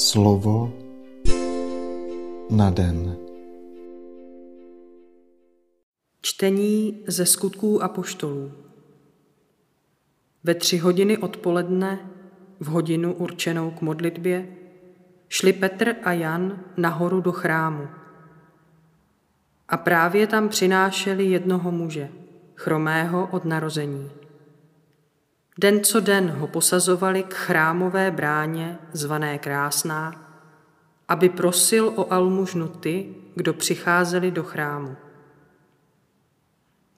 Slovo na den. Čtení ze skutků a poštolů. Ve tři hodiny odpoledne, v hodinu určenou k modlitbě, šli Petr a Jan nahoru do chrámu. A právě tam přinášeli jednoho muže, chromého od narození. Den co den ho posazovali k chrámové bráně, zvané Krásná, aby prosil o almužnu ty, kdo přicházeli do chrámu.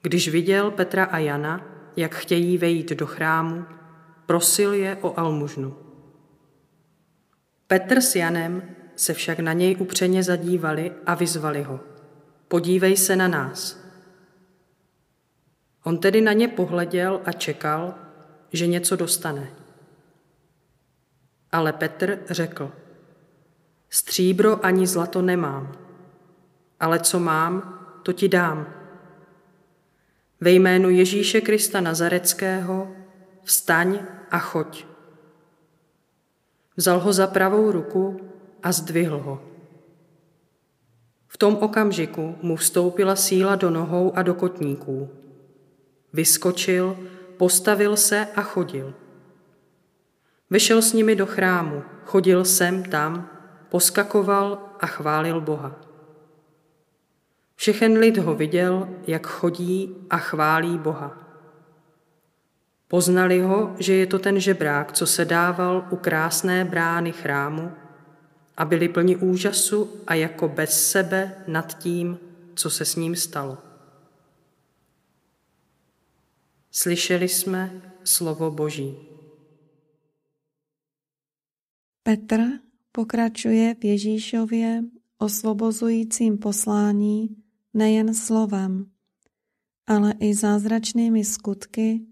Když viděl Petra a Jana, jak chtějí vejít do chrámu, prosil je o almužnu. Petr s Janem se však na něj upřeně zadívali a vyzvali ho. Podívej se na nás. On tedy na ně pohleděl a čekal, že něco dostane. Ale Petr řekl, stříbro ani zlato nemám, ale co mám, to ti dám. Ve jménu Ježíše Krista Nazareckého vstaň a choď. Vzal ho za pravou ruku a zdvihl ho. V tom okamžiku mu vstoupila síla do nohou a do kotníků. Vyskočil, postavil se a chodil. Vyšel s nimi do chrámu, chodil sem tam, poskakoval a chválil Boha. Všechen lid ho viděl, jak chodí a chválí Boha. Poznali ho, že je to ten žebrák, co se dával u krásné brány chrámu a byli plni úžasu a jako bez sebe nad tím, co se s ním stalo. Slyšeli jsme slovo Boží. Petr pokračuje v Ježíšově osvobozujícím poslání nejen slovem, ale i zázračnými skutky,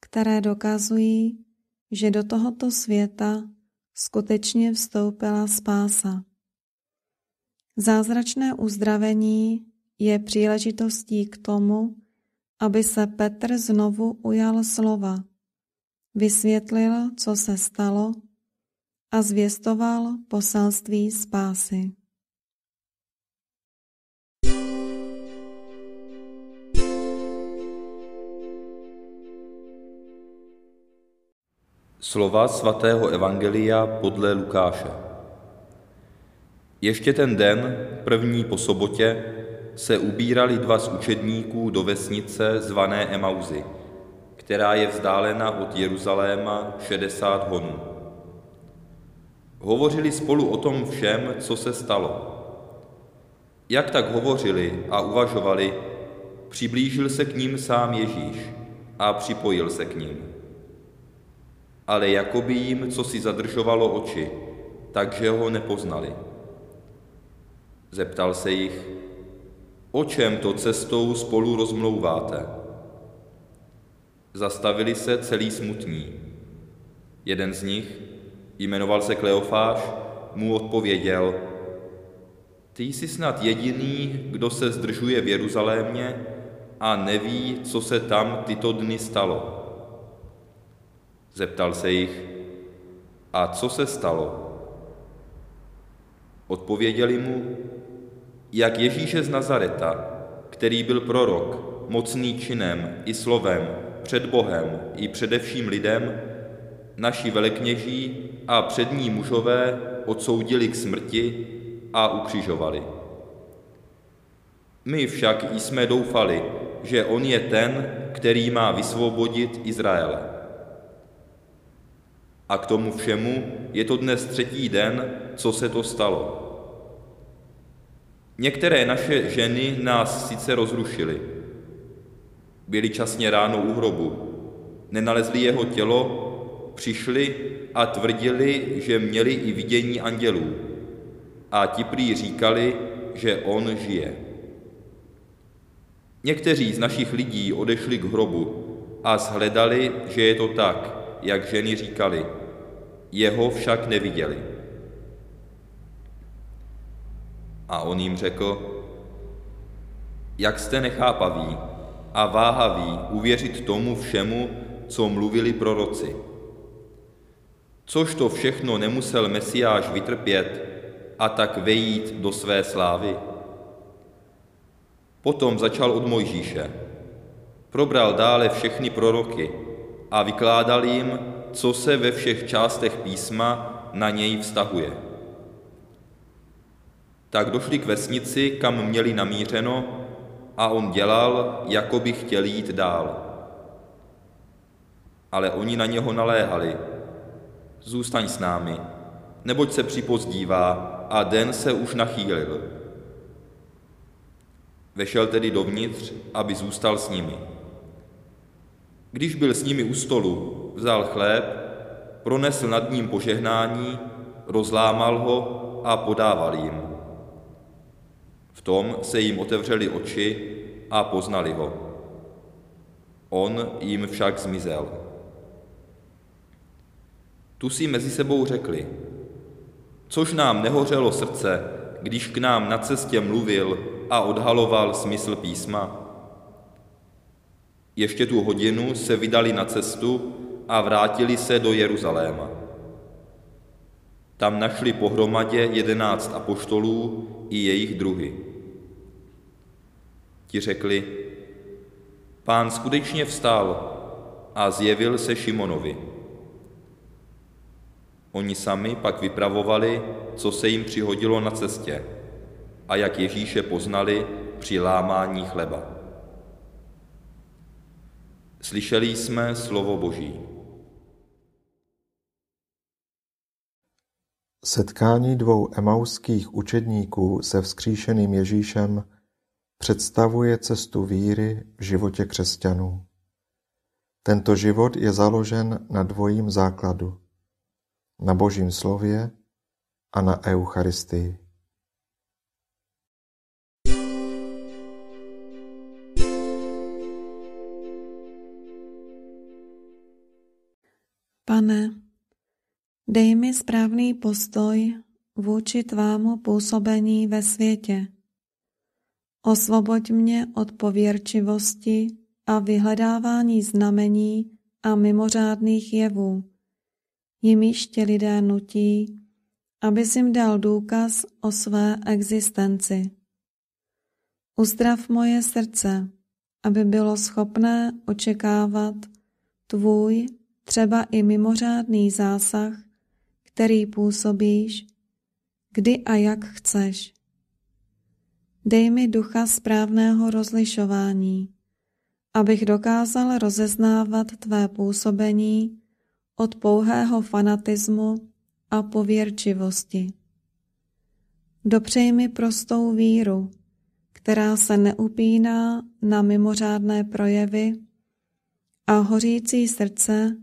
které dokazují, že do tohoto světa skutečně vstoupila spása. Zázračné uzdravení je příležitostí k tomu, aby se Petr znovu ujal slova, vysvětlil, co se stalo a zvěstoval poselství spásy. Slova svatého Evangelia podle Lukáše. Ještě ten den, první po sobotě, se ubírali dva z učedníků do vesnice zvané Emauzy, která je vzdálena od Jeruzaléma 60 honů. Hovořili spolu o tom všem, co se stalo. Jak tak hovořili a uvažovali, přiblížil se k ním sám Ježíš a připojil se k ním. Ale jakoby jim, co si zadržovalo oči, takže ho nepoznali. Zeptal se jich, O čem to cestou spolu rozmlouváte? Zastavili se celý smutní. Jeden z nich, jmenoval se Kleofáš, mu odpověděl, ty jsi snad jediný, kdo se zdržuje v Jeruzalémě a neví, co se tam tyto dny stalo. Zeptal se jich, a co se stalo? Odpověděli mu, jak Ježíše z Nazareta, který byl prorok, mocný činem i slovem, před Bohem i především lidem, naši velekněží a přední mužové odsoudili k smrti a ukřižovali. My však jsme doufali, že on je ten, který má vysvobodit Izraele. A k tomu všemu je to dnes třetí den, co se to stalo. Některé naše ženy nás sice rozrušily. Byli časně ráno u hrobu, nenalezli jeho tělo, přišli a tvrdili, že měli i vidění andělů. A ti prý říkali, že on žije. Někteří z našich lidí odešli k hrobu a zhledali, že je to tak, jak ženy říkali. Jeho však neviděli. A on jim řekl, jak jste nechápaví a váhaví uvěřit tomu všemu, co mluvili proroci. Což to všechno nemusel Mesiáš vytrpět a tak vejít do své slávy? Potom začal od Mojžíše. Probral dále všechny proroky a vykládal jim, co se ve všech částech písma na něj vztahuje. Tak došli k vesnici, kam měli namířeno, a on dělal, jako by chtěl jít dál. Ale oni na něho naléhali. Zůstaň s námi, neboť se připozdívá a den se už nachýlil. Vešel tedy dovnitř, aby zůstal s nimi. Když byl s nimi u stolu, vzal chléb, pronesl nad ním požehnání, rozlámal ho a podával jim. V tom se jim otevřeli oči a poznali ho. On jim však zmizel. Tu si mezi sebou řekli, což nám nehořelo srdce, když k nám na cestě mluvil a odhaloval smysl písma. Ještě tu hodinu se vydali na cestu a vrátili se do Jeruzaléma. Tam našli pohromadě jedenáct apoštolů i jejich druhy. Ti řekli, pán skutečně vstal a zjevil se Šimonovi. Oni sami pak vypravovali, co se jim přihodilo na cestě a jak Ježíše poznali při lámání chleba. Slyšeli jsme slovo Boží. Setkání dvou emauských učedníků se vzkříšeným Ježíšem představuje cestu víry v životě křesťanů. Tento život je založen na dvojím základu. Na Božím slově a na Eucharistii. Pane, dej mi správný postoj vůči tvému působení ve světě. Osvoboď mě od pověrčivosti a vyhledávání znamení a mimořádných jevů, jimiž tě lidé nutí, abys jim dal důkaz o své existenci. Uzdrav moje srdce, aby bylo schopné očekávat tvůj třeba i mimořádný zásah, který působíš, kdy a jak chceš. Dej mi ducha správného rozlišování, abych dokázal rozeznávat tvé působení od pouhého fanatismu a pověrčivosti. Dopřej mi prostou víru, která se neupíná na mimořádné projevy a hořící srdce,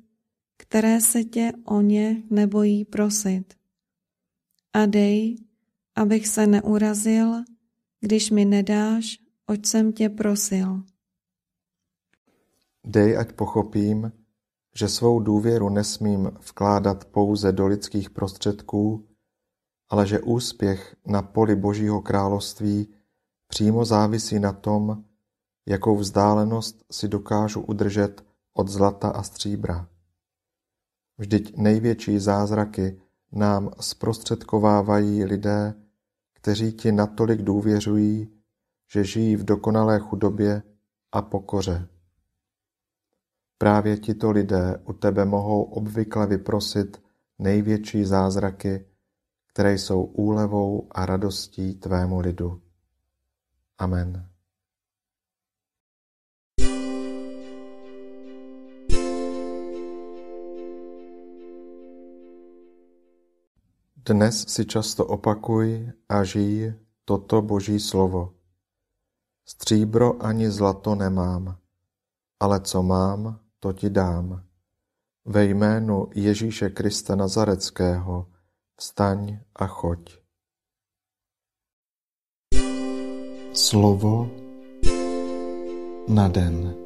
které se tě o ně nebojí prosit. A dej, abych se neurazil, když mi nedáš, oč jsem tě prosil. Dej, ať pochopím, že svou důvěru nesmím vkládat pouze do lidských prostředků, ale že úspěch na poli Božího království přímo závisí na tom, jakou vzdálenost si dokážu udržet od zlata a stříbra. Vždyť největší zázraky nám zprostředkovávají lidé, kteří ti natolik důvěřují, že žijí v dokonalé chudobě a pokoře. Právě tito lidé u tebe mohou obvykle vyprosit největší zázraky, které jsou úlevou a radostí tvému lidu. Amen. Dnes si často opakuj a žij toto Boží slovo. Stříbro ani zlato nemám, ale co mám, to ti dám. Ve jménu Ježíše Krista Nazareckého vstaň a choď. Slovo na den.